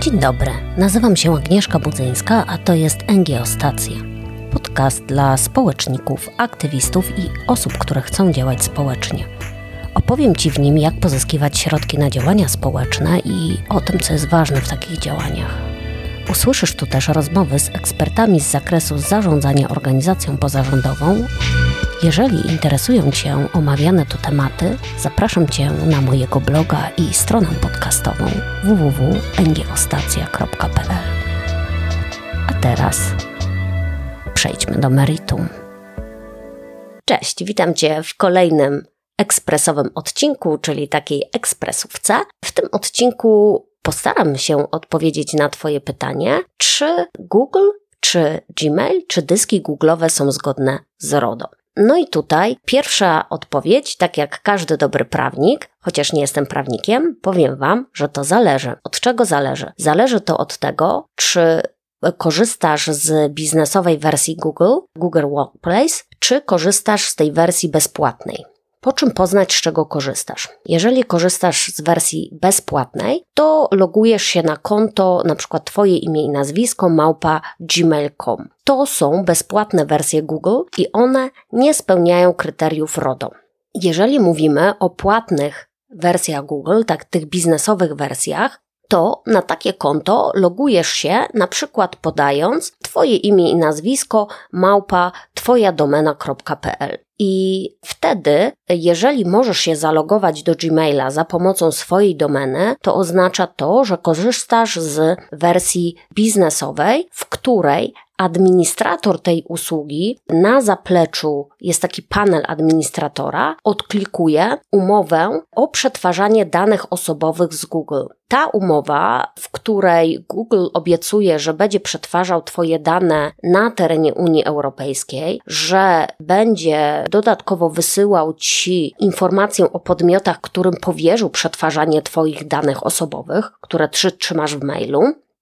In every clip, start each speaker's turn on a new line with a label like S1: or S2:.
S1: Dzień dobry, nazywam się Agnieszka Budzyńska, a to jest NGO Stacja. Podcast dla społeczników, aktywistów i osób, które chcą działać społecznie. Opowiem Ci w nim, jak pozyskiwać środki na działania społeczne i o tym, co jest ważne w takich działaniach. Usłyszysz tu też rozmowy z ekspertami z zakresu zarządzania organizacją pozarządową jeżeli interesują Cię omawiane tu tematy, zapraszam Cię na mojego bloga i stronę podcastową www.ngostacja.pl. A teraz przejdźmy do meritum. Cześć, witam Cię w kolejnym ekspresowym odcinku, czyli takiej ekspresówce. W tym odcinku postaram się odpowiedzieć na Twoje pytanie, czy Google, czy Gmail, czy dyski Google'owe są zgodne z RODO. No i tutaj pierwsza odpowiedź, tak jak każdy dobry prawnik, chociaż nie jestem prawnikiem, powiem Wam, że to zależy. Od czego zależy? Zależy to od tego, czy korzystasz z biznesowej wersji Google, Google Workplace, czy korzystasz z tej wersji bezpłatnej. Po czym poznać, z czego korzystasz? Jeżeli korzystasz z wersji bezpłatnej, to logujesz się na konto, na przykład Twoje imię i nazwisko, małpa gmail.com. To są bezpłatne wersje Google i one nie spełniają kryteriów RODO. Jeżeli mówimy o płatnych wersjach Google, tak tych biznesowych wersjach, to na takie konto logujesz się na przykład podając Twoje imię i nazwisko małpa twojadomena.pl. I wtedy, jeżeli możesz się zalogować do Gmaila za pomocą swojej domeny, to oznacza to, że korzystasz z wersji biznesowej, w której administrator tej usługi na zapleczu jest taki panel administratora, odklikuje umowę o przetwarzanie danych osobowych z Google. Ta umowa, w której Google obiecuje, że będzie przetwarzał Twoje dane na terenie Unii Europejskiej, że będzie dodatkowo wysyłał Ci informację o podmiotach, którym powierzył przetwarzanie Twoich danych osobowych, które trzymasz w mailu,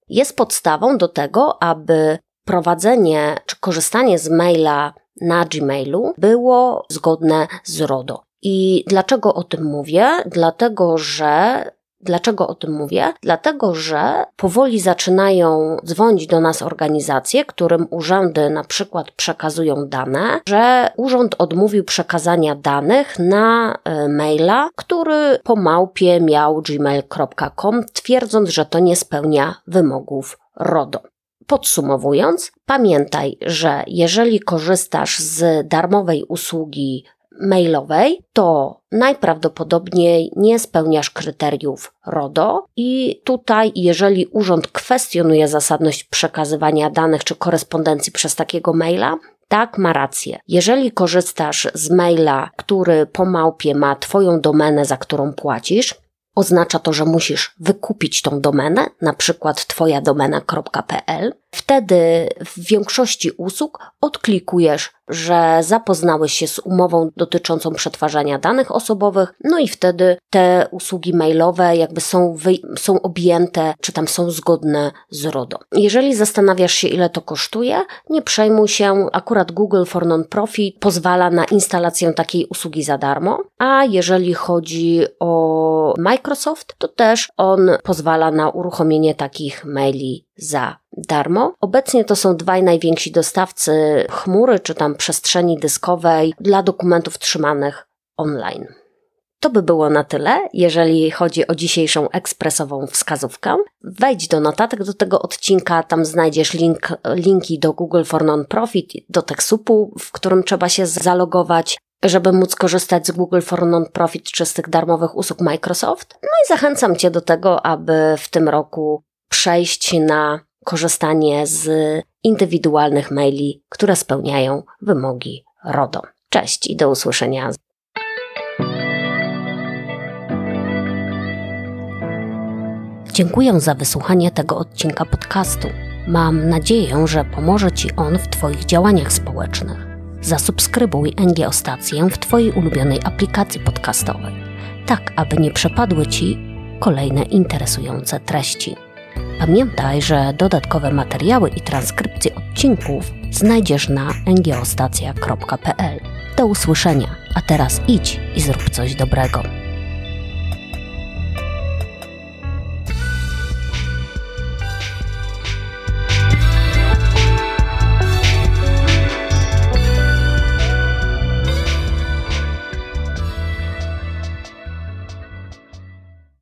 S1: jest podstawą do tego, aby prowadzenie czy korzystanie z maila na Gmailu było zgodne z RODO. I dlaczego o tym mówię? Dlatego, że Dlaczego o tym mówię? Dlatego, że powoli zaczynają dzwonić do nas organizacje, którym urzędy na przykład przekazują dane, że urząd odmówił przekazania danych na e, maila, który po małpie miał gmail.com, twierdząc, że to nie spełnia wymogów RODO. Podsumowując, pamiętaj, że jeżeli korzystasz z darmowej usługi mailowej, to najprawdopodobniej nie spełniasz kryteriów RODO i tutaj, jeżeli urząd kwestionuje zasadność przekazywania danych czy korespondencji przez takiego maila, tak, ma rację. Jeżeli korzystasz z maila, który po małpie ma Twoją domenę, za którą płacisz, oznacza to, że musisz wykupić tą domenę, na przykład twojadomena.pl. Wtedy w większości usług odklikujesz że zapoznałeś się z umową dotyczącą przetwarzania danych osobowych, no i wtedy te usługi mailowe jakby są, są objęte, czy tam są zgodne z RODO. Jeżeli zastanawiasz się, ile to kosztuje, nie przejmuj się, akurat Google for Non-Profit pozwala na instalację takiej usługi za darmo, a jeżeli chodzi o Microsoft, to też on pozwala na uruchomienie takich maili za darmo. Obecnie to są dwaj najwięksi dostawcy chmury czy tam przestrzeni dyskowej dla dokumentów trzymanych online. To by było na tyle, jeżeli chodzi o dzisiejszą ekspresową wskazówkę. Wejdź do notatek do tego odcinka, tam znajdziesz link, linki do Google for Non-Profit, do TechSupu, w którym trzeba się zalogować, żeby móc korzystać z Google for Non-Profit czy z tych darmowych usług Microsoft. No i zachęcam Cię do tego, aby w tym roku przejść na korzystanie z indywidualnych maili, które spełniają wymogi RODO. Cześć i do usłyszenia. Dziękuję za wysłuchanie tego odcinka podcastu. Mam nadzieję, że pomoże Ci on w Twoich działaniach społecznych. Zasubskrybuj NGO Stację w Twojej ulubionej aplikacji podcastowej, tak aby nie przepadły Ci kolejne interesujące treści. Pamiętaj, że dodatkowe materiały i transkrypcje odcinków znajdziesz na ngoostacja.pl. Do usłyszenia, a teraz idź i zrób coś dobrego.